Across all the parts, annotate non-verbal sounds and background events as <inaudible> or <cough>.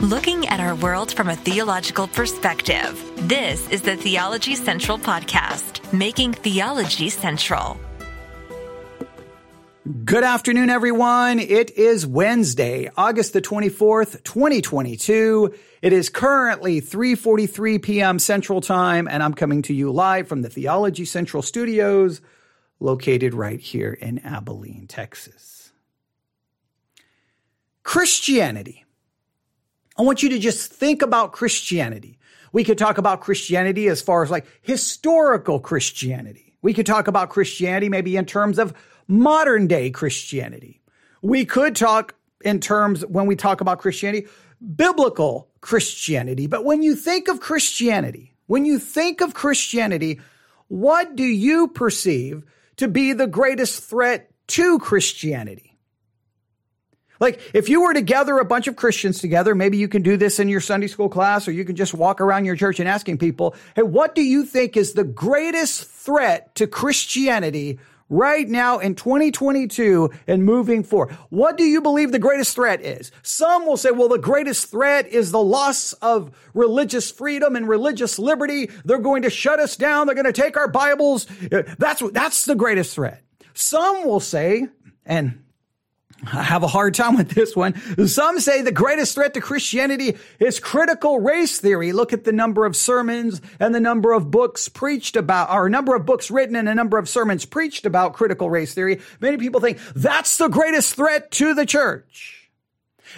looking at our world from a theological perspective. This is the Theology Central Podcast, making theology central. Good afternoon, everyone. It is Wednesday, August the 24th, 2022. It is currently 3.43 p.m. Central Time, and I'm coming to you live from the Theology Central Studios, located right here in Abilene, Texas. Christianity. I want you to just think about Christianity. We could talk about Christianity as far as like historical Christianity. We could talk about Christianity maybe in terms of modern day Christianity. We could talk in terms, when we talk about Christianity, biblical Christianity. But when you think of Christianity, when you think of Christianity, what do you perceive to be the greatest threat to Christianity? Like, if you were to gather a bunch of Christians together, maybe you can do this in your Sunday school class, or you can just walk around your church and asking people, hey, what do you think is the greatest threat to Christianity right now in 2022 and moving forward. What do you believe the greatest threat is? Some will say, well, the greatest threat is the loss of religious freedom and religious liberty. They're going to shut us down. They're going to take our Bibles. That's, that's the greatest threat. Some will say, and I have a hard time with this one. Some say the greatest threat to Christianity is critical race theory. Look at the number of sermons and the number of books preached about, or number of books written and a number of sermons preached about critical race theory. Many people think that's the greatest threat to the church.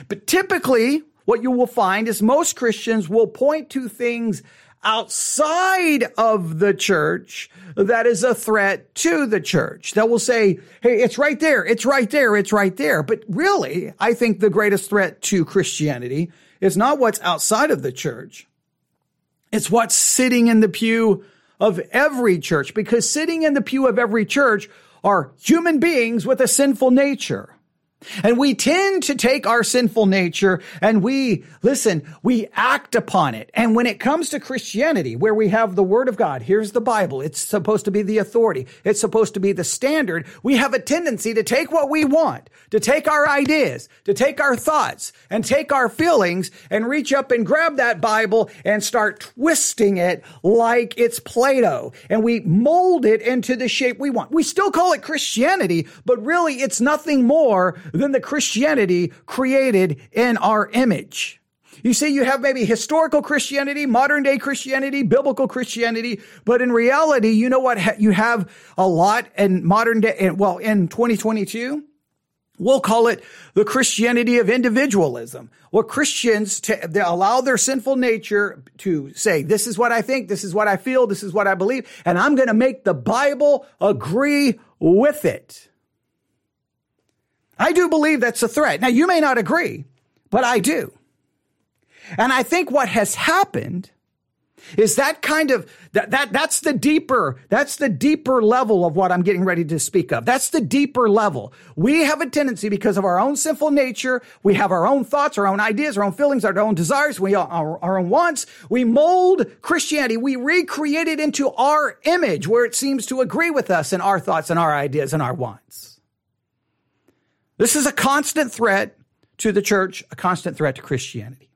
But typically, what you will find is most Christians will point to things outside of the church that is a threat to the church that will say, Hey, it's right there. It's right there. It's right there. But really, I think the greatest threat to Christianity is not what's outside of the church. It's what's sitting in the pew of every church because sitting in the pew of every church are human beings with a sinful nature. And we tend to take our sinful nature and we, listen, we act upon it. And when it comes to Christianity, where we have the Word of God, here's the Bible. It's supposed to be the authority. It's supposed to be the standard. We have a tendency to take what we want, to take our ideas, to take our thoughts and take our feelings and reach up and grab that Bible and start twisting it like it's Play-Doh. And we mold it into the shape we want. We still call it Christianity, but really it's nothing more than the Christianity created in our image. You see, you have maybe historical Christianity, modern day Christianity, biblical Christianity, but in reality, you know what you have a lot in modern day, well, in 2022? We'll call it the Christianity of individualism, where Christians to, allow their sinful nature to say, this is what I think, this is what I feel, this is what I believe, and I'm going to make the Bible agree with it. I do believe that's a threat. Now, you may not agree, but I do. And I think what has happened is that kind of that, that that's the deeper that's the deeper level of what I'm getting ready to speak of. That's the deeper level. We have a tendency because of our own sinful nature, we have our own thoughts, our own ideas, our own feelings, our own desires, we our, our own wants. We mold Christianity, we recreate it into our image where it seems to agree with us and our thoughts and our ideas and our wants. This is a constant threat to the church, a constant threat to Christianity.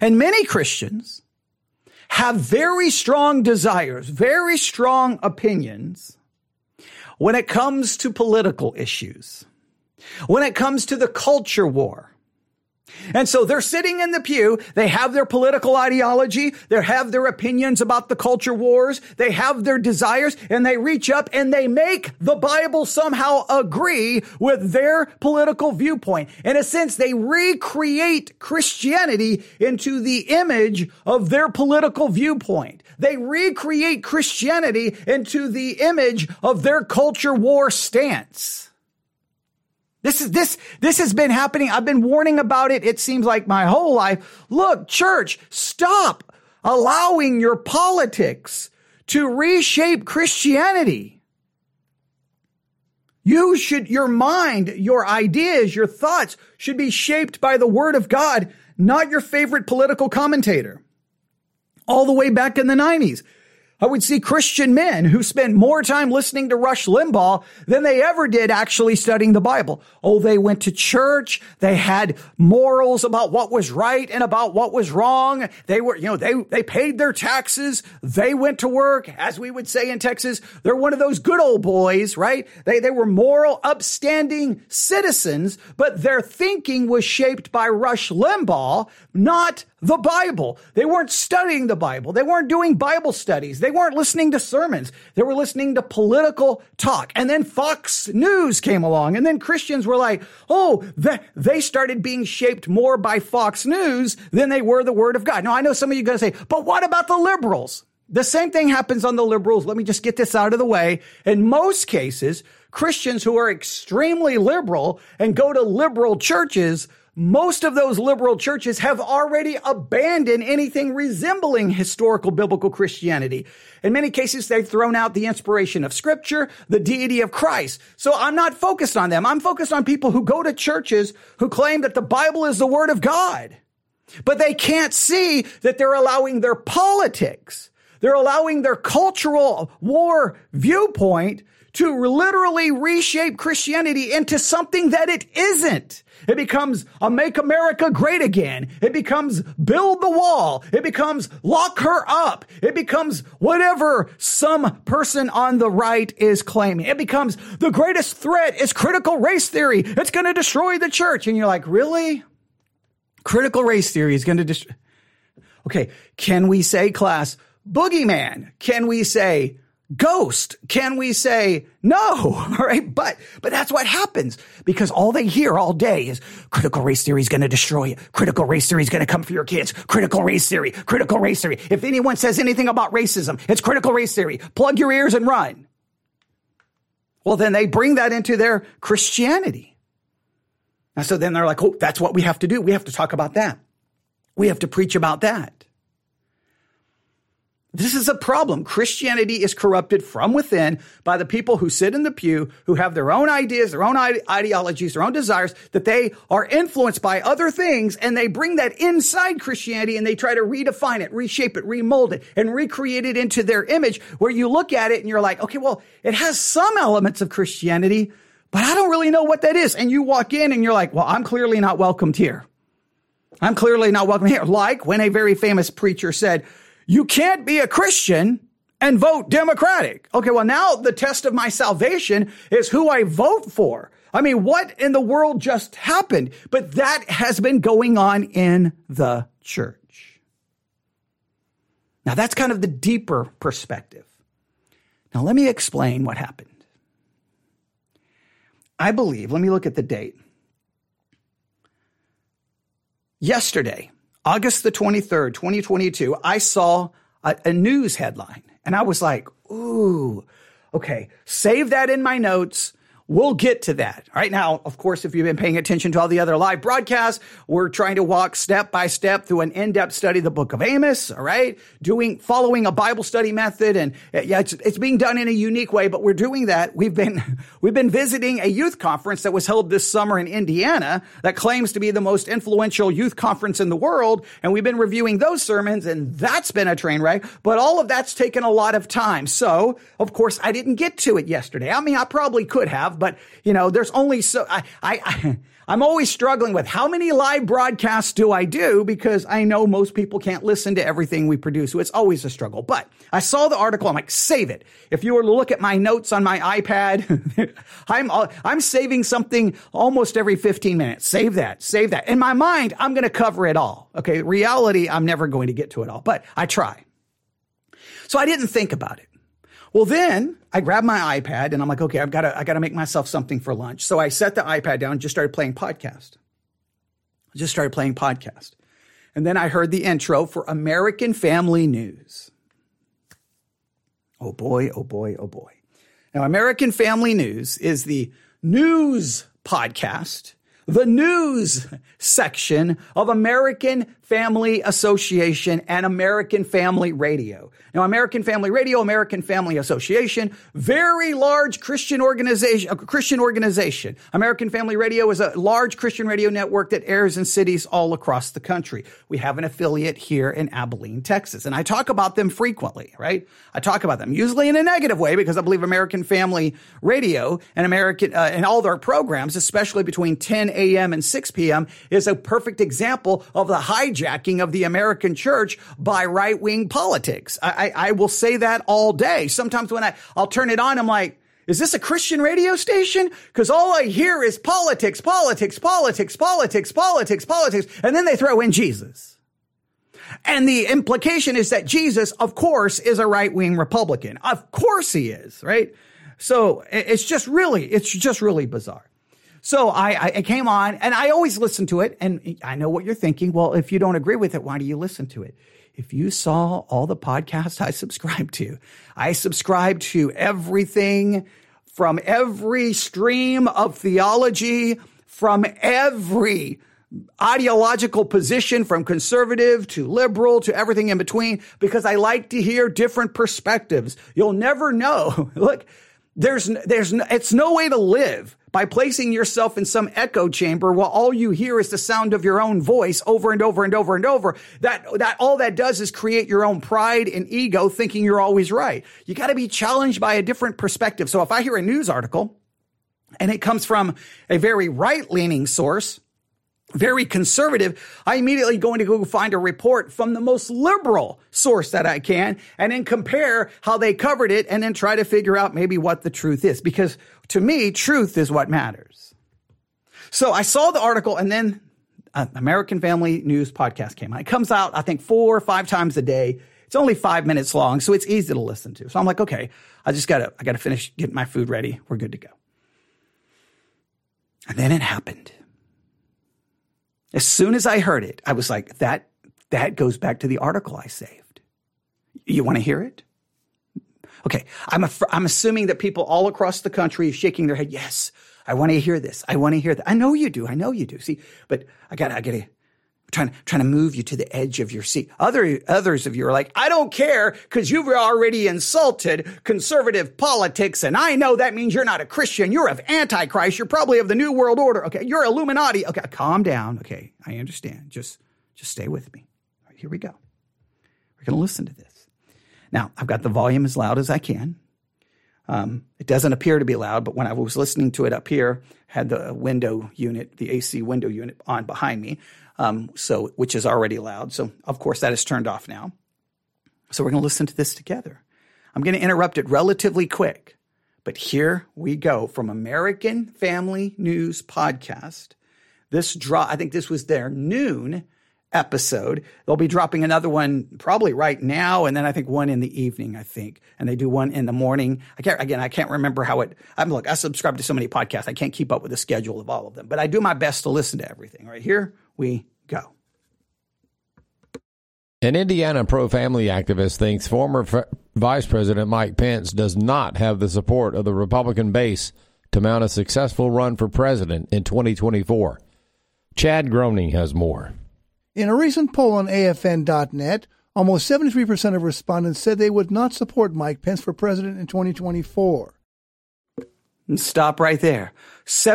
And many Christians have very strong desires, very strong opinions when it comes to political issues, when it comes to the culture war, and so they're sitting in the pew. They have their political ideology. They have their opinions about the culture wars. They have their desires and they reach up and they make the Bible somehow agree with their political viewpoint. In a sense, they recreate Christianity into the image of their political viewpoint. They recreate Christianity into the image of their culture war stance. This is, this, this has been happening. I've been warning about it. It seems like my whole life. Look, church, stop allowing your politics to reshape Christianity. You should, your mind, your ideas, your thoughts should be shaped by the word of God, not your favorite political commentator. All the way back in the 90s. I would see Christian men who spent more time listening to Rush Limbaugh than they ever did actually studying the Bible. Oh, they went to church. They had morals about what was right and about what was wrong. They were, you know, they, they paid their taxes. They went to work, as we would say in Texas. They're one of those good old boys, right? They, they were moral, upstanding citizens, but their thinking was shaped by Rush Limbaugh, not the Bible. They weren't studying the Bible. They weren't doing Bible studies. They weren't listening to sermons. They were listening to political talk. And then Fox News came along and then Christians were like, oh, they started being shaped more by Fox News than they were the word of God. Now, I know some of you are going to say, but what about the liberals? The same thing happens on the liberals. Let me just get this out of the way. In most cases, Christians who are extremely liberal and go to liberal churches most of those liberal churches have already abandoned anything resembling historical biblical Christianity. In many cases, they've thrown out the inspiration of scripture, the deity of Christ. So I'm not focused on them. I'm focused on people who go to churches who claim that the Bible is the word of God. But they can't see that they're allowing their politics, they're allowing their cultural war viewpoint to literally reshape Christianity into something that it isn't. It becomes a make America great again. It becomes build the wall. It becomes lock her up. It becomes whatever some person on the right is claiming. It becomes the greatest threat is critical race theory. It's going to destroy the church. And you're like, really? Critical race theory is going to destroy. Okay. Can we say class boogeyman? Can we say ghost. Can we say no? <laughs> All right but but that's what happens because all they hear all day is critical race theory is going to destroy you. Critical race theory is going to come for your kids. Critical race theory critical race theory. If anyone says anything about racism it's critical race theory. Plug your ears and run. Well then they bring that into their christianity. And so then they're like oh that's what we have to do. We have to talk about that. We have to preach about that this is a problem. Christianity is corrupted from within by the people who sit in the pew, who have their own ideas, their own ideologies, their own desires, that they are influenced by other things, and they bring that inside Christianity and they try to redefine it, reshape it, remold it, and recreate it into their image, where you look at it and you're like, okay, well, it has some elements of Christianity, but I don't really know what that is. And you walk in and you're like, well, I'm clearly not welcomed here. I'm clearly not welcome here. Like when a very famous preacher said, you can't be a Christian and vote Democratic. Okay, well, now the test of my salvation is who I vote for. I mean, what in the world just happened? But that has been going on in the church. Now, that's kind of the deeper perspective. Now, let me explain what happened. I believe, let me look at the date. Yesterday, August the 23rd, 2022, I saw a, a news headline and I was like, ooh, okay, save that in my notes. We'll get to that. Right now, of course, if you've been paying attention to all the other live broadcasts, we're trying to walk step by step through an in-depth study of the book of Amos. All right. Doing, following a Bible study method. And uh, yeah, it's, it's being done in a unique way, but we're doing that. We've been, <laughs> we've been visiting a youth conference that was held this summer in Indiana that claims to be the most influential youth conference in the world. And we've been reviewing those sermons and that's been a train wreck, but all of that's taken a lot of time. So of course I didn't get to it yesterday. I mean, I probably could have but you know, there's only so I, I, <laughs> I'm always struggling with how many live broadcasts do I do because I know most people can't listen to everything we produce. So it's always a struggle. But I saw the article. I'm like, save it. If you were to look at my notes on my iPad, <laughs> I'm, I'm saving something almost every 15 minutes. Save that, save that. In my mind, I'm going to cover it all. Okay. Reality, I'm never going to get to it all, but I try. So I didn't think about it. Well, then I grabbed my iPad and I'm like, okay, I've got to, I got to make myself something for lunch. So I set the iPad down and just started playing podcast. Just started playing podcast. And then I heard the intro for American Family News. Oh boy, oh boy, oh boy. Now, American Family News is the news podcast, the news section of American Family Association and American Family Radio. Now, American Family Radio, American Family Association, very large Christian organization, a Christian organization. American Family Radio is a large Christian radio network that airs in cities all across the country. We have an affiliate here in Abilene, Texas, and I talk about them frequently, right? I talk about them usually in a negative way because I believe American Family Radio and American uh, and all their programs, especially between 10 a.m. and 6 p.m., is a perfect example of the hijacking of the American church by right wing politics. I, I, I will say that all day. Sometimes when I, I'll turn it on, I'm like, is this a Christian radio station? Because all I hear is politics, politics, politics, politics, politics, politics. And then they throw in Jesus. And the implication is that Jesus, of course, is a right wing Republican. Of course he is, right? So it's just really, it's just really bizarre. So I, I came on and I always listen to it. And I know what you're thinking. Well, if you don't agree with it, why do you listen to it? if you saw all the podcasts I <laughs> subscribe to, I subscribe to everything from every stream of theology, from every ideological position from conservative to liberal to everything in between because I like to hear different perspectives. You'll never know. <laughs> Look, there's, there's, it's no way to live by placing yourself in some echo chamber while all you hear is the sound of your own voice over and over and over and over. That, that, all that does is create your own pride and ego thinking you're always right. You got to be challenged by a different perspective. So if I hear a news article and it comes from a very right leaning source, very conservative, I immediately going to go find a report from the most liberal source that I can and then compare how they covered it and then try to figure out maybe what the truth is. Because to me, truth is what matters. So I saw the article and then American Family News podcast came out. It comes out, I think, four or five times a day. It's only five minutes long, so it's easy to listen to. So I'm like, okay, I just gotta, I gotta finish getting my food ready. We're good to go. And then it happened. As soon as I heard it, I was like, that, that goes back to the article I saved. You want to hear it? Okay. I'm, a, I'm assuming that people all across the country are shaking their head. Yes. I want to hear this. I want to hear that. I know you do. I know you do. See, but I got I got to, trying, trying to move you to the edge of your seat. Other, others of you are like, I don't care because you've already insulted conservative politics. And I know that means you're not a Christian. You're of Antichrist. You're probably of the New World Order. Okay. You're Illuminati. Okay. Calm down. Okay. I understand. Just, just stay with me. Here we go. We're going to listen to this. Now, I've got the volume as loud as I can. Um, it doesn't appear to be loud, but when I was listening to it up here, had the window unit, the AC window unit on behind me um, so which is already loud. So of course that is turned off now. So we're going to listen to this together. I'm going to interrupt it relatively quick, but here we go from American Family News Podcast. This draw, I think this was their noon episode. They'll be dropping another one probably right now, and then I think one in the evening. I think, and they do one in the morning. I can't again. I can't remember how it. I'm look. I subscribe to so many podcasts. I can't keep up with the schedule of all of them, but I do my best to listen to everything. Right here we go. An Indiana pro family activist thinks former F- Vice President Mike Pence does not have the support of the Republican base to mount a successful run for president in 2024. Chad Groening has more. In a recent poll on AFN.net, almost 73% of respondents said they would not support Mike Pence for president in 2024. Stop right there.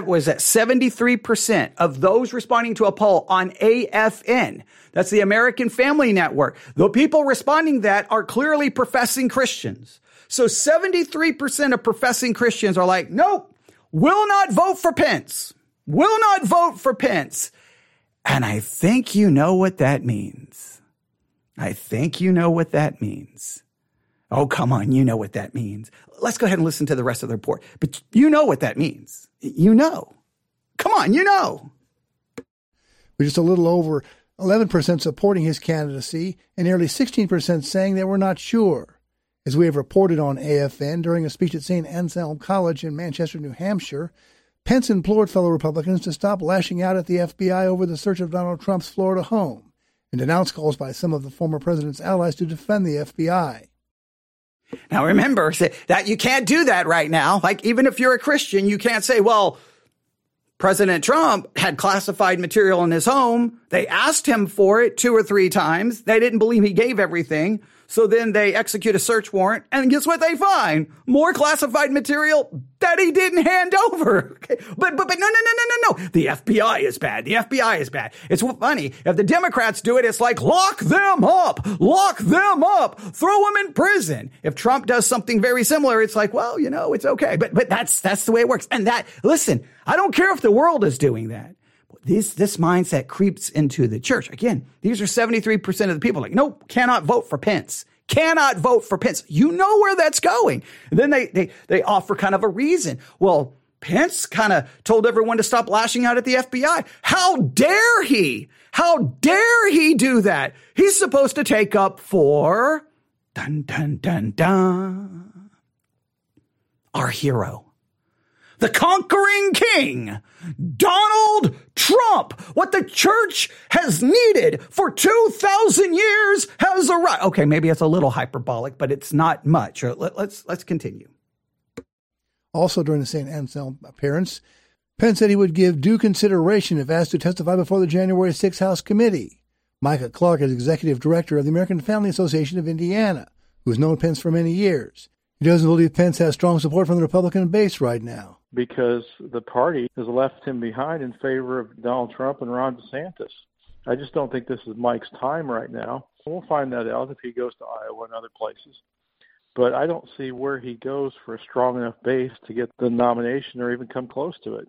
Was that 73% of those responding to a poll on AFN? That's the American Family Network. The people responding that are clearly professing Christians. So 73% of professing Christians are like, nope, will not vote for Pence. Will not vote for Pence. And I think you know what that means. I think you know what that means. Oh, come on. You know what that means. Let's go ahead and listen to the rest of the report. But you know what that means. You know. Come on. You know. We're just a little over 11% supporting his candidacy and nearly 16% saying they were not sure. As we have reported on AFN during a speech at St. Anselm College in Manchester, New Hampshire, Pence implored fellow Republicans to stop lashing out at the FBI over the search of Donald Trump's Florida home and denounced calls by some of the former president's allies to defend the FBI. Now remember <laughs> that you can't do that right now. Like even if you're a Christian, you can't say, well, President Trump had classified material in his home. They asked him for it two or three times. They didn't believe he gave everything. So then they execute a search warrant and guess what they find? More classified material that he didn't hand over. <laughs> Okay. But, but, but no, no, no, no, no, no. The FBI is bad. The FBI is bad. It's funny. If the Democrats do it, it's like lock them up, lock them up, throw them in prison. If Trump does something very similar, it's like, well, you know, it's okay. But, but that's, that's the way it works. And that, listen, I don't care if the world is doing that this this mindset creeps into the church. Again, these are 73% of the people like, nope, cannot vote for Pence. Cannot vote for Pence. You know where that's going. And then they they they offer kind of a reason. Well, Pence kind of told everyone to stop lashing out at the FBI. How dare he? How dare he do that? He's supposed to take up for dun dun dun dun our hero the conquering king, Donald Trump. What the church has needed for 2,000 years has arrived. Okay, maybe it's a little hyperbolic, but it's not much. Let, let's, let's continue. Also, during the St. Anselm appearance, Pence said he would give due consideration if asked to testify before the January 6 House Committee. Micah Clark is executive director of the American Family Association of Indiana, who has known Pence for many years. He doesn't believe Pence has strong support from the Republican base right now because the party has left him behind in favor of Donald Trump and Ron DeSantis. I just don't think this is Mike's time right now. We'll find that out if he goes to Iowa and other places. But I don't see where he goes for a strong enough base to get the nomination or even come close to it.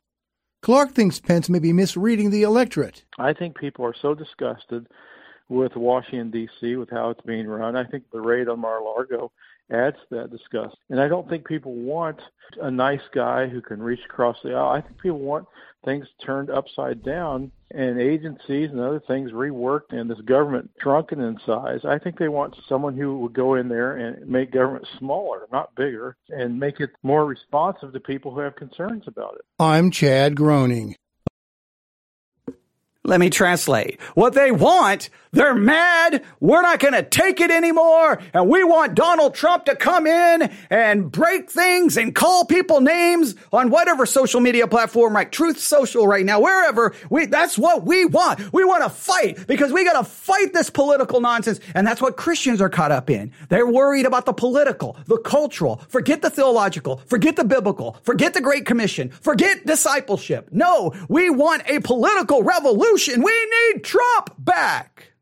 Clark thinks Pence may be misreading the electorate. I think people are so disgusted with Washington, D.C., with how it's being run. I think the raid on Mar a Lago adds to that disgust. And I don't think people want a nice guy who can reach across the aisle. I think people want things turned upside down and agencies and other things reworked and this government shrunken in size. I think they want someone who would go in there and make government smaller, not bigger, and make it more responsive to people who have concerns about it. I'm Chad Groening. Let me translate. What they want, they're mad. We're not going to take it anymore. And we want Donald Trump to come in and break things and call people names on whatever social media platform, like Truth Social right now, wherever. We, that's what we want. We want to fight because we got to fight this political nonsense. And that's what Christians are caught up in. They're worried about the political, the cultural. Forget the theological. Forget the biblical. Forget the Great Commission. Forget discipleship. No, we want a political revolution revolution. We need Trump back.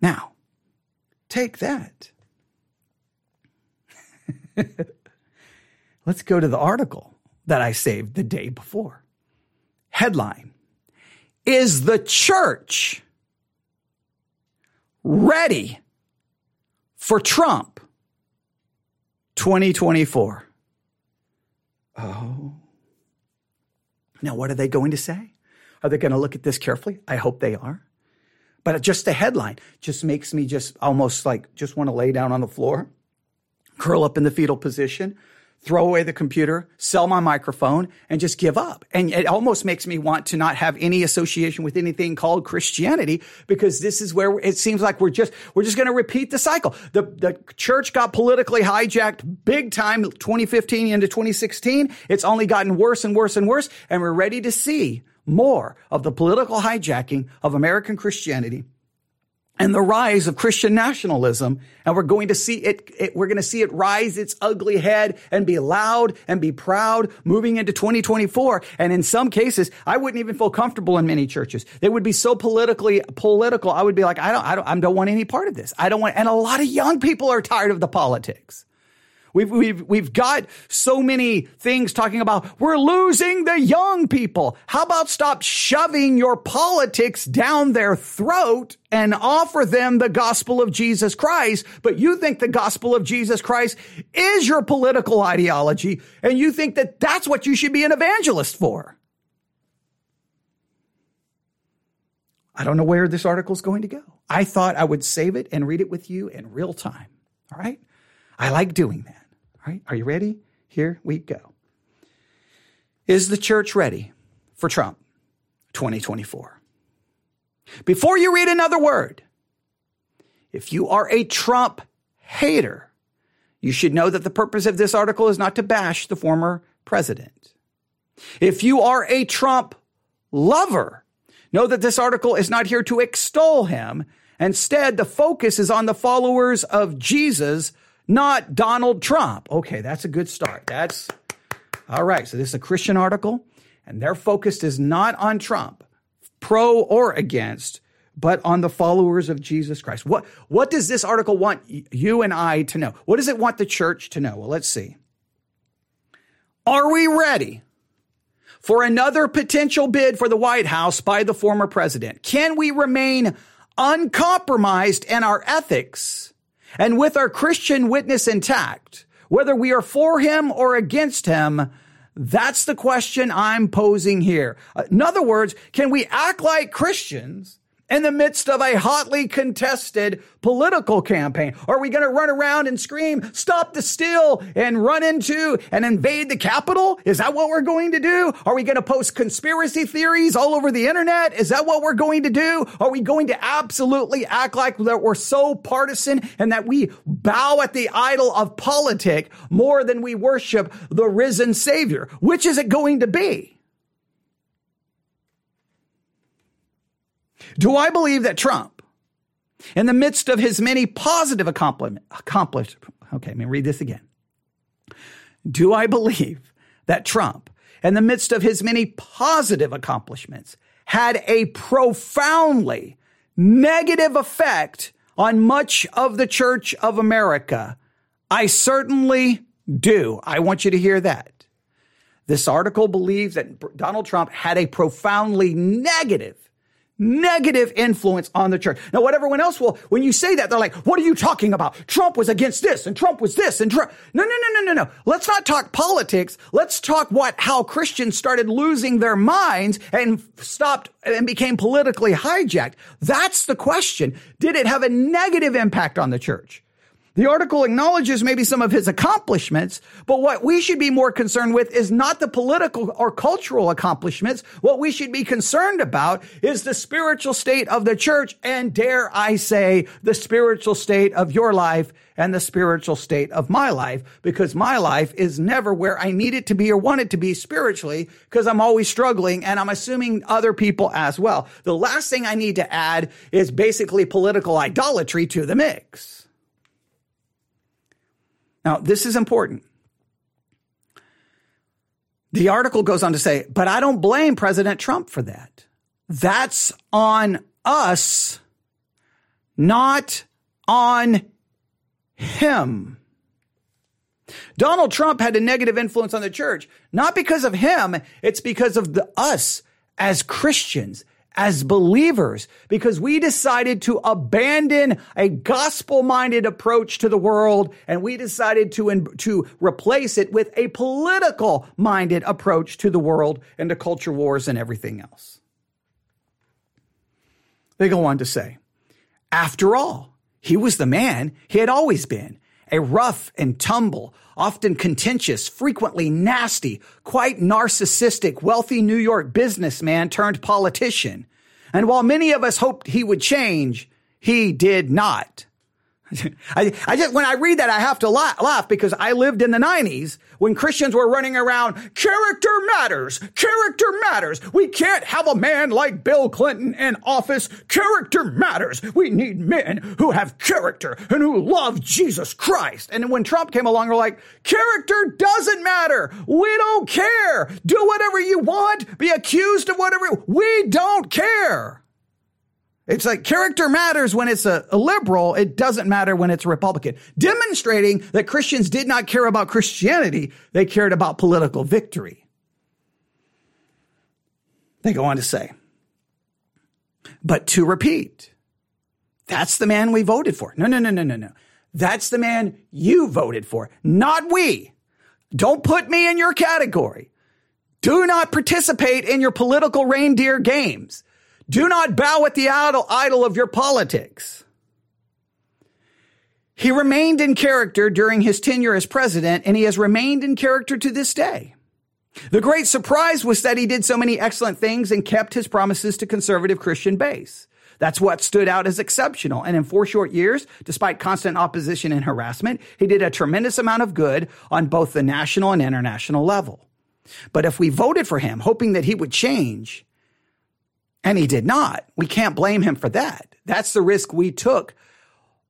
Now, take that. <laughs> Let's go to the article that I saved the day before. Headline Is the church ready for Trump 2024? Oh. Now, what are they going to say? Are they going to look at this carefully? I hope they are. But just the headline just makes me just almost like just want to lay down on the floor, curl up in the fetal position, throw away the computer, sell my microphone, and just give up. And it almost makes me want to not have any association with anything called Christianity because this is where it seems like we're just we're just going to repeat the cycle. The the church got politically hijacked big time 2015 into 2016. It's only gotten worse and worse and worse, and we're ready to see more of the political hijacking of American Christianity and the rise of Christian nationalism. And we're going to see it, it, we're going to see it rise its ugly head and be loud and be proud moving into 2024. And in some cases, I wouldn't even feel comfortable in many churches. They would be so politically political. I would be like, I don't, I don't, I don't want any part of this. I don't want, and a lot of young people are tired of the politics. We've, we've, we've got so many things talking about we're losing the young people. How about stop shoving your politics down their throat and offer them the gospel of Jesus Christ? But you think the gospel of Jesus Christ is your political ideology and you think that that's what you should be an evangelist for. I don't know where this article is going to go. I thought I would save it and read it with you in real time. All right. I like doing that. All right, are you ready? Here we go. Is the church ready for Trump 2024? Before you read another word, if you are a Trump hater, you should know that the purpose of this article is not to bash the former president. If you are a Trump lover, know that this article is not here to extol him. Instead, the focus is on the followers of Jesus, not Donald Trump. Okay, that's a good start. That's all right. So this is a Christian article, and their focus is not on Trump, pro or against, but on the followers of Jesus Christ. What, what does this article want you and I to know? What does it want the church to know? Well, let's see. Are we ready for another potential bid for the White House by the former president? Can we remain uncompromised in our ethics and with our Christian witness intact, whether we are for him or against him? That's the question I'm posing here. Uh, in other words, can we act like Christians in the midst of a hotly contested political campaign? Are we going to run around and scream, stop the steal and run into and invade the Capitol? Is that what we're going to do? Are we going to post conspiracy theories all over the internet? Is that what we're going to do? Are we going to absolutely act like that we're so partisan and that we bow at the idol of politic more than we worship the risen Savior? Which is it going to be? Do I believe that Trump, in the midst of his many positive accomplishments, okay, let me read this again. Do I believe that Trump, in the midst of his many positive accomplishments, had a profoundly negative effect on much of the Church of America? I certainly do. I want you to hear that. This article believes that Donald Trump had a profoundly negative negative influence on the church. Now, what everyone else will, when you say that, they're like, what are you talking about? Trump was against this and Trump was this and Trump. No, no, no, no, no, no. Let's not talk politics. Let's talk what, how Christians started losing their minds and stopped and became politically hijacked. That's the question. Did it have a negative impact on the church? The article acknowledges maybe some of his accomplishments, but what we should be more concerned with is not the political or cultural accomplishments. What we should be concerned about is the spiritual state of the church and dare I say the spiritual state of your life and the spiritual state of my life because my life is never where I need it to be or want it to be spiritually because I'm always struggling and I'm assuming other people as well. The last thing I need to add is basically political idolatry to the mix. Now, this is important. The article goes on to say, but I don't blame President Trump for that. That's on us, not on him. Donald Trump had a negative influence on the church, not because of him, it's because of the us as Christians, as believers because we decided to abandon a gospel minded approach to the world and we decided to, to replace it with a political minded approach to the world and to culture wars and everything else. They go on to say, after all, he was the man he had always been, a rough and tumble, often contentious, frequently nasty, quite narcissistic, wealthy New York businessman turned politician. And while many of us hoped he would change, he did not. <laughs> I, I just, when I read that, I have to laugh, laugh because I lived in the 90s when Christians were running around, character matters, character matters. We can't have a man like Bill Clinton in office. Character matters. We need men who have character and who love Jesus Christ. And when Trump came along, we're like, character doesn't matter. We don't care. Do whatever you want. Be accused of whatever. We don't care. It's like character matters when it's a, a, liberal. It doesn't matter when it's a Republican. Demonstrating that Christians did not care about Christianity. They cared about political victory. They go on to say, but to repeat, that's the man we voted for. No, no, no, no, no, no. That's the man you voted for, not we. Don't put me in your category. Do not participate in your political reindeer games. Do not bow at the idol, idol of your politics. He remained in character during his tenure as president, and he has remained in character to this day. The great surprise was that he did so many excellent things and kept his promises to conservative Christian base. That's what stood out as exceptional. And in four short years, despite constant opposition and harassment, he did a tremendous amount of good on both the national and international level. But if we voted for him, hoping that he would change, and he did not, we can't blame him for that. That's the risk we took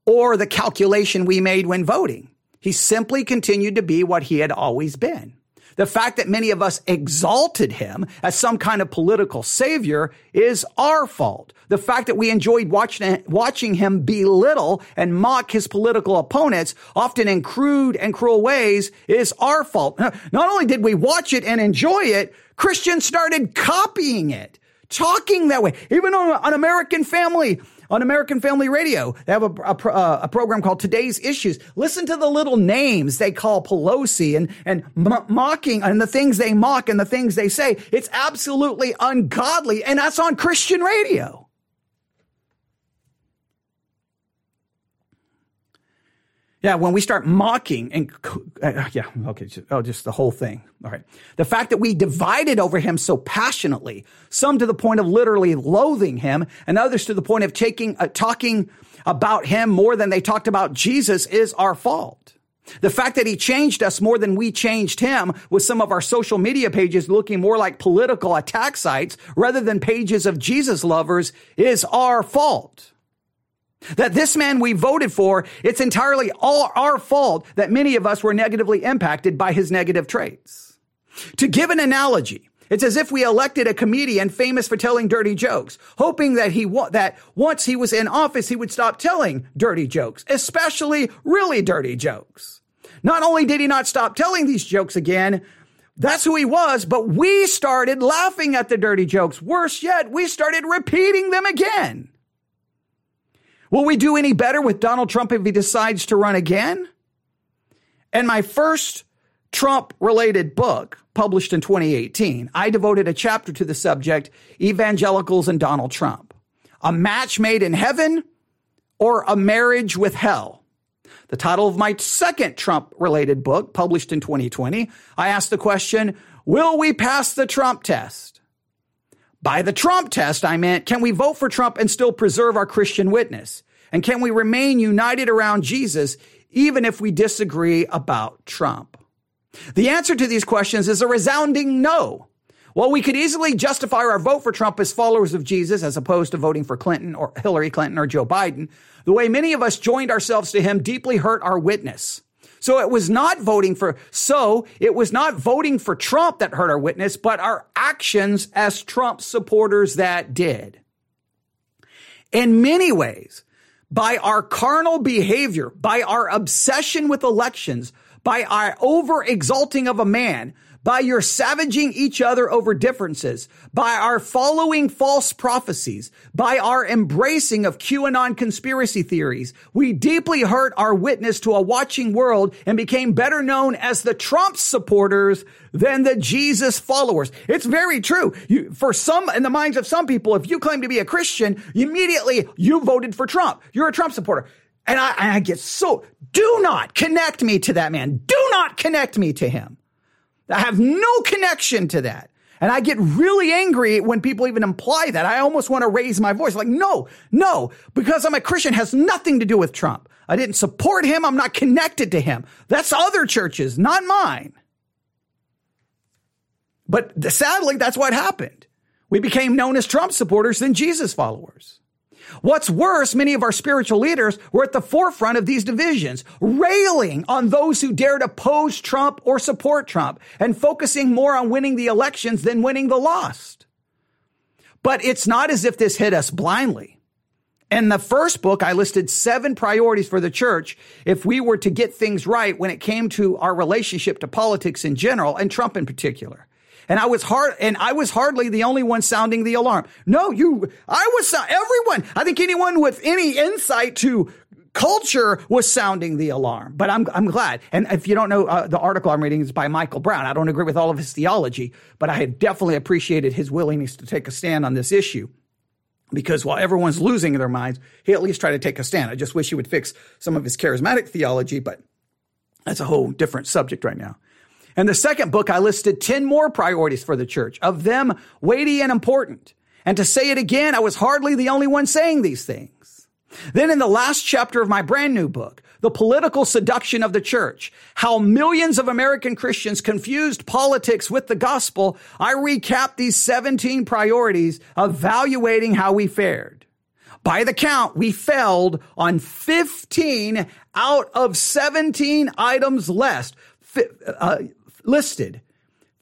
or the calculation we made when voting. He simply continued to be what he had always been. The fact that many of us exalted him as some kind of political savior is our fault. The fact that we enjoyed watching, watching him belittle and mock his political opponents, often in crude and cruel ways, is our fault. <laughs> Not only did we watch it and enjoy it, Christians started copying it, talking that way. Even on an American family, on American Family Radio. They have a, a, uh, a, program called Today's Issues. Listen to the little names they call Pelosi and, and m- mocking and the things they mock and the things they say. It's absolutely ungodly. And that's on Christian radio. Yeah, when we start mocking and uh, yeah, okay, just, oh, just the whole thing. All right. The fact that we divided over him so passionately, some to the point of literally loathing him, and others to the point of taking uh, talking about him more than they talked about Jesus is our fault. The fact that he changed us more than we changed him with some of our social media pages looking more like political attack sites rather than pages of Jesus lovers is our fault. That this man we voted for, it's entirely all our fault that many of us were negatively impacted by his negative traits. To give an analogy, it's as if we elected a comedian famous for telling dirty jokes, hoping that he that once he was in office he would stop telling dirty jokes, especially really dirty jokes. Not only did he not stop telling these jokes again, that's who he was, but we started laughing at the dirty jokes. Worse yet, we started repeating them again. Will we do any better with Donald Trump if he decides to run again? And my first Trump related book, published in 2018, I devoted a chapter to the subject Evangelicals and Donald Trump. A match made in heaven or a marriage with hell? The title of my second Trump related book, published in 2020, I asked the question Will we pass the Trump test? By the Trump test, I meant, can we vote for Trump and still preserve our Christian witness? And can we remain united around Jesus even if we disagree about Trump? The answer to these questions is a resounding no. While we could easily justify our vote for Trump as followers of Jesus as opposed to voting for Clinton or Hillary Clinton or Joe Biden, the way many of us joined ourselves to him deeply hurt our witness. So it was not voting for, so it was not voting for Trump that hurt our witness, but our actions as Trump supporters that did. In many ways, by our carnal behavior, by our obsession with elections, by our over exalting of a man, by your savaging each other over differences, by our following false prophecies, by our embracing of QAnon conspiracy theories, we deeply hurt our witness to a watching world and became better known as the Trump supporters than the Jesus followers. It's very true. You, for some, in the minds of some people, if you claim to be a Christian, immediately you voted for Trump. You're a Trump supporter. And I, I get so, do not connect me to that man. Do not connect me to him. I have no connection to that. And I get really angry when people even imply that. I almost want to raise my voice. Like, no, no, because I'm a Christian has nothing to do with Trump. I didn't support him. I'm not connected to him. That's other churches, not mine. But sadly, that's what happened. We became known as Trump supporters than Jesus followers. What's worse, many of our spiritual leaders were at the forefront of these divisions, railing on those who dared oppose Trump or support Trump and focusing more on winning the elections than winning the lost. But it's not as if this hit us blindly. In the first book, I listed seven priorities for the church if we were to get things right when it came to our relationship to politics in general and Trump in particular. And I was hard, and I was hardly the only one sounding the alarm. No, you, I was, everyone, I think anyone with any insight to culture was sounding the alarm. But I'm, I'm glad. And if you don't know, uh, the article I'm reading is by Michael Brown. I don't agree with all of his theology, but I had definitely appreciated his willingness to take a stand on this issue. Because while everyone's losing their minds, he at least tried to take a stand. I just wish he would fix some of his charismatic theology, but that's a whole different subject right now. In the second book, I listed 10 more priorities for the church, of them weighty and important. And to say it again, I was hardly the only one saying these things. Then in the last chapter of my brand new book, The Political Seduction of the Church, How Millions of American Christians Confused Politics with the Gospel, I recap these 17 priorities evaluating how we fared. By the count, we failed on 15 out of 17 items list, uh, listed.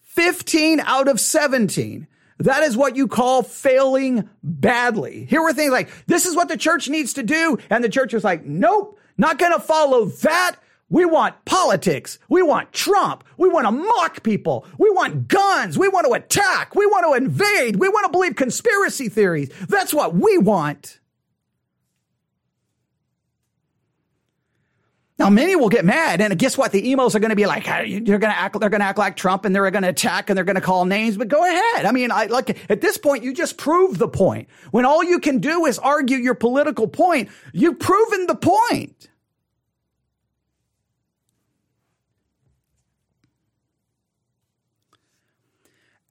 15 out of 17. That is what you call failing badly. Here were things like, this is what the church needs to do. And the church was like, nope, not going to follow that. We want politics. We want Trump. We want to mock people. We want guns. We want to attack. We want to invade. We want to believe conspiracy theories. That's what we want. Now, many will get mad, and guess what? The emos are going to be like, "You're going to act, they're going to act like Trump, and they're going to attack, and they're going to call names." But go ahead. I mean, I like at this point, you just prove the point. When all you can do is argue your political point, you've proven the point.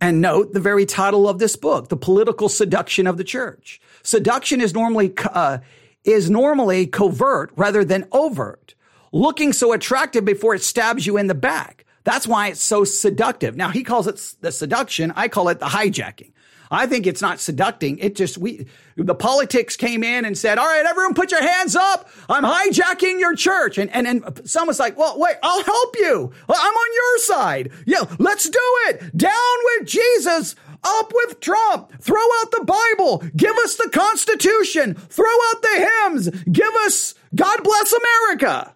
And note the very title of this book, "The Political Seduction of the Church." Seduction is normally uh, is normally covert rather than overt looking so attractive before it stabs you in the back. That's why it's so seductive. Now he calls it the seduction. I call it the hijacking. I think it's not seducting. It just, we, the politics came in and said, all right, everyone put your hands up. I'm hijacking your church. And, and then someone's like, well, wait, I'll help you. I'm on your side. Yeah, let's do it. Down with Jesus. Up with Trump. Throw out the Bible. Give us the Constitution. Throw out the hymns. Give us God bless America.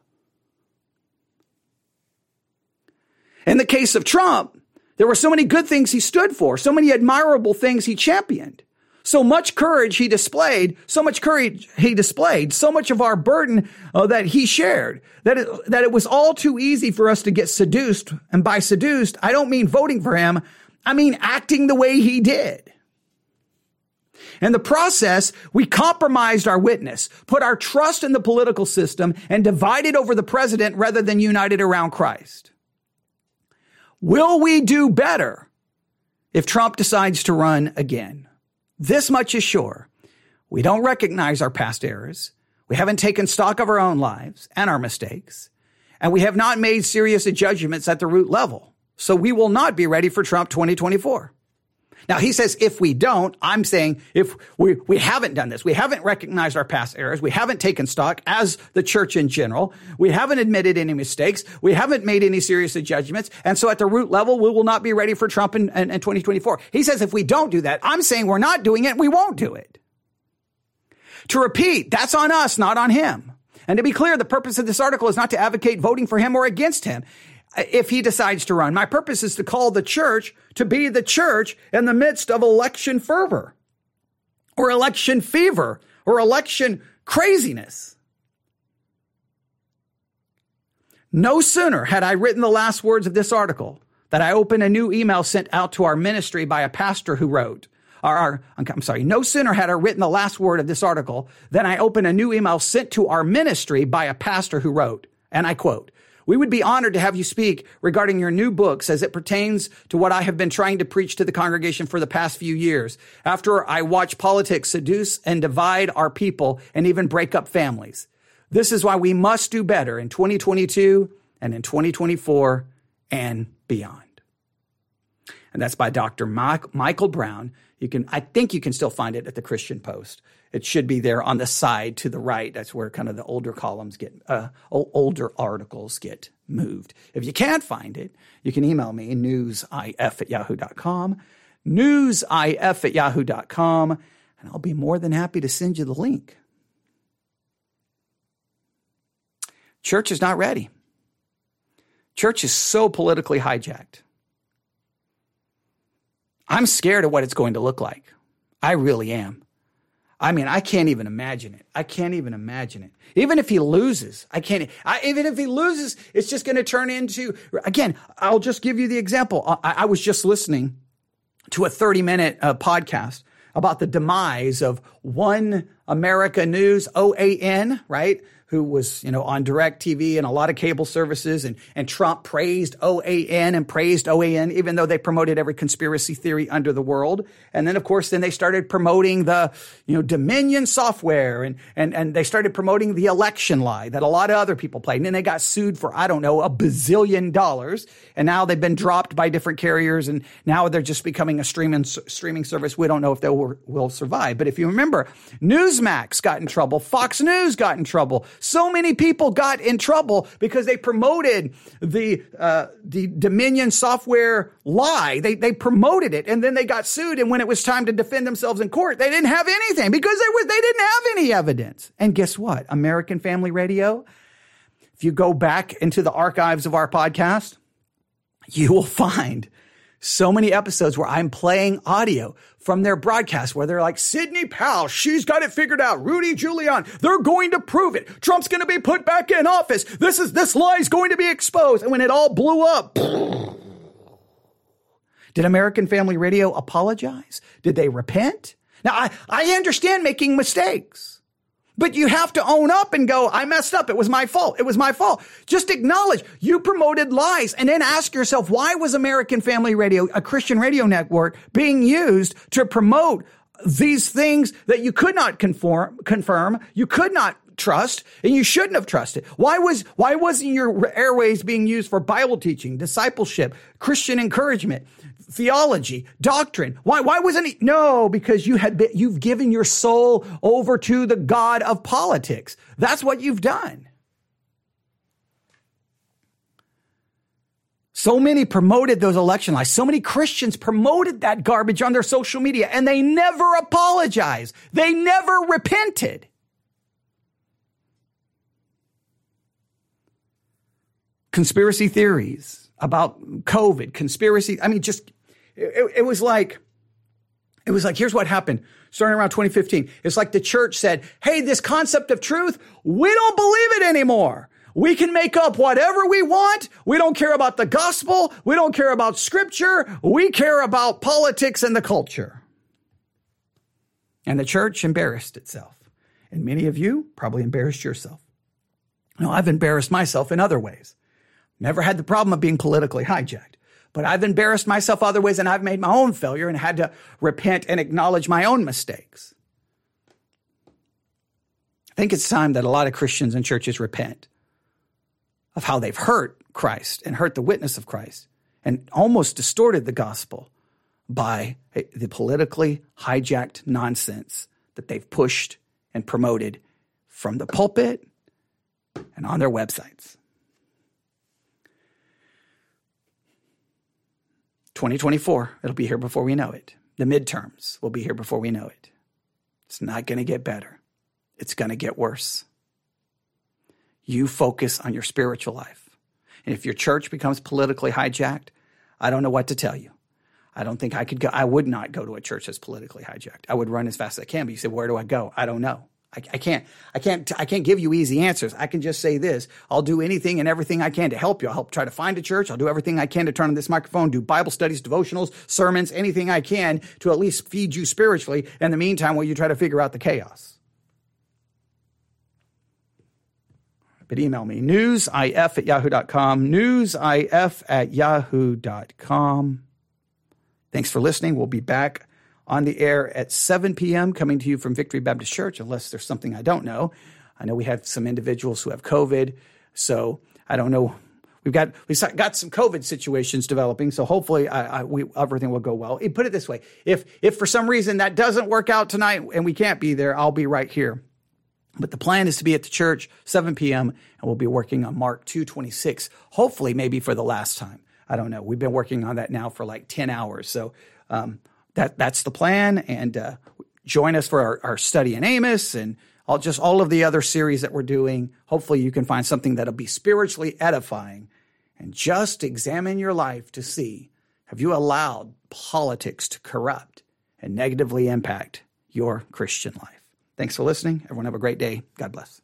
In the case of Trump, there were so many good things he stood for, so many admirable things he championed, so much courage he displayed, so much courage he displayed, so much of our burden uh, that he shared, that it, that it was all too easy for us to get seduced. And by seduced, I don't mean voting for him. I mean acting the way he did. In the process, we compromised our witness, put our trust in the political system, and divided over the president rather than united around Christ. Will we do better if Trump decides to run again? This much is sure. We don't recognize our past errors. We haven't taken stock of our own lives and our mistakes. And we have not made serious judgments at the root level. So we will not be ready for Trump 2024. Now he says if we don't, I'm saying if we, we haven't done this, we haven't recognized our past errors, we haven't taken stock as the church in general, we haven't admitted any mistakes, we haven't made any serious judgments, and so at the root level, we will not be ready for Trump in, in, in 2024. He says if we don't do that, I'm saying we're not doing it, we won't do it. To repeat, that's on us, not on him. And to be clear, the purpose of this article is not to advocate voting for him or against him if he decides to run. My purpose is to call the church to be the church in the midst of election fervor or election fever or election craziness. No sooner had I written the last words of this article that I opened a new email sent out to our ministry by a pastor who wrote, or I'm sorry, no sooner had I written the last word of this article than I opened a new email sent to our ministry by a pastor who wrote, and I quote, we would be honored to have you speak regarding your new books as it pertains to what I have been trying to preach to the congregation for the past few years. After I watch politics seduce and divide our people and even break up families. This is why we must do better in 2022 and in 2024 and beyond. And that's by Dr. Michael Brown. You can, I think you can still find it at the Christian Post. It should be there on the side to the right. That's where kind of the older columns get, uh, older articles get moved. If you can't find it, you can email me, newsif at yahoo.com, newsif at yahoo.com, and I'll be more than happy to send you the link. Church is not ready. Church is so politically hijacked. I'm scared of what it's going to look like. I really am. I mean, I can't even imagine it. I can't even imagine it. Even if he loses, I can't, I, even if he loses, it's just going to turn into, again, I'll just give you the example. I, I was just listening to a 30 minute uh, podcast about the demise of One America News, OAN, right? Who was, you know, on DirecTV and a lot of cable services and, and Trump praised OAN and praised OAN, even though they promoted every conspiracy theory under the world. And then, of course, then they started promoting the, you know, Dominion software and, and, and they started promoting the election lie that a lot of other people played. And then they got sued for, I don't know, a bazillion dollars. And now they've been dropped by different carriers and now they're just becoming a streaming, streaming service. We don't know if they will, will survive. But if you remember, Newsmax got in trouble. Fox News got in trouble. So many people got in trouble because they promoted the uh, the Dominion software lie. They they promoted it, and then they got sued. And when it was time to defend themselves in court, they didn't have anything because they was they didn't have any evidence. And guess what? American Family Radio. If you go back into the archives of our podcast, you will <laughs> find so many episodes where I'm playing audio from their broadcast where they're like, Sidney Powell, she's got it figured out. Rudy Giuliani, they're going to prove it. Trump's going to be put back in office. This is, this lie is going to be exposed. And when it all blew up, <sniffs> did American Family Radio apologize? Did they repent? Now, I, I understand making mistakes. But you have to own up and go, I messed up. It was my fault. It was my fault. Just acknowledge you promoted lies and then ask yourself, why was American Family Radio, a Christian radio network, being used to promote these things that you could not conform, confirm, you could not trust, and you shouldn't have trusted? Why was, why wasn't your airways being used for Bible teaching, discipleship, Christian encouragement? Theology, doctrine. Why, why wasn't he? No, because you had been, you've given your soul over to the God of politics. That's what you've done. So many promoted those election lies. So many Christians promoted that garbage on their social media and they never apologized. They never repented. Conspiracy theories about COVID, conspiracy. I mean, just it, it was like, it was like, here's what happened starting around 2015. It's like the church said, Hey, this concept of truth, we don't believe it anymore. We can make up whatever we want. We don't care about the gospel. We don't care about scripture. We care about politics and the culture. And the church embarrassed itself. And many of you probably embarrassed yourself. No, I've embarrassed myself in other ways. Never had the problem of being politically hijacked. But I've embarrassed myself other ways and I've made my own failure and had to repent and acknowledge my own mistakes. I think it's time that a lot of Christians and churches repent of how they've hurt Christ and hurt the witness of Christ and almost distorted the gospel by the politically hijacked nonsense that they've pushed and promoted from the pulpit and on their websites. 2024, it'll be here before we know it. The midterms will be here before we know it. It's not going to get better, it's going to get worse. You focus on your spiritual life. And if your church becomes politically hijacked, I don't know what to tell you. I don't think I could go. I would not go to a church that's politically hijacked. I would run as fast as I can. But you say, where do I go? I don't know. I, I, can't, I can't, I can't give you easy answers. I can just say this. I'll do anything and everything I can to help you. I'll help try to find a church. I'll do everything I can to turn on this microphone, do Bible studies, devotionals, sermons, anything I can to at least feed you spiritually. In the meantime, while you try to figure out the chaos. But email me, newsif at yahoo.com, newsif at yahoo.com. Thanks for listening. We'll be back on the air at 7 p.m., coming to you from Victory Baptist Church, unless there's something I don't know. I know we have some individuals who have COVID, so I don't know. We've got we've got some COVID situations developing, so hopefully I, I, we, everything will go well. Put it this way: if if for some reason that doesn't work out tonight and we can't be there, I'll be right here. But the plan is to be at the church 7 p.m. and we'll be working on Mark 2:26. Hopefully, maybe for the last time. I don't know. We've been working on that now for like 10 hours, so um, that that's the plan. And uh, join us for our, our study in Amos and all just all of the other series that we're doing. Hopefully, you can find something that'll be spiritually edifying. And just examine your life to see have you allowed politics to corrupt and negatively impact your Christian life? Thanks for listening. Everyone have a great day. God bless.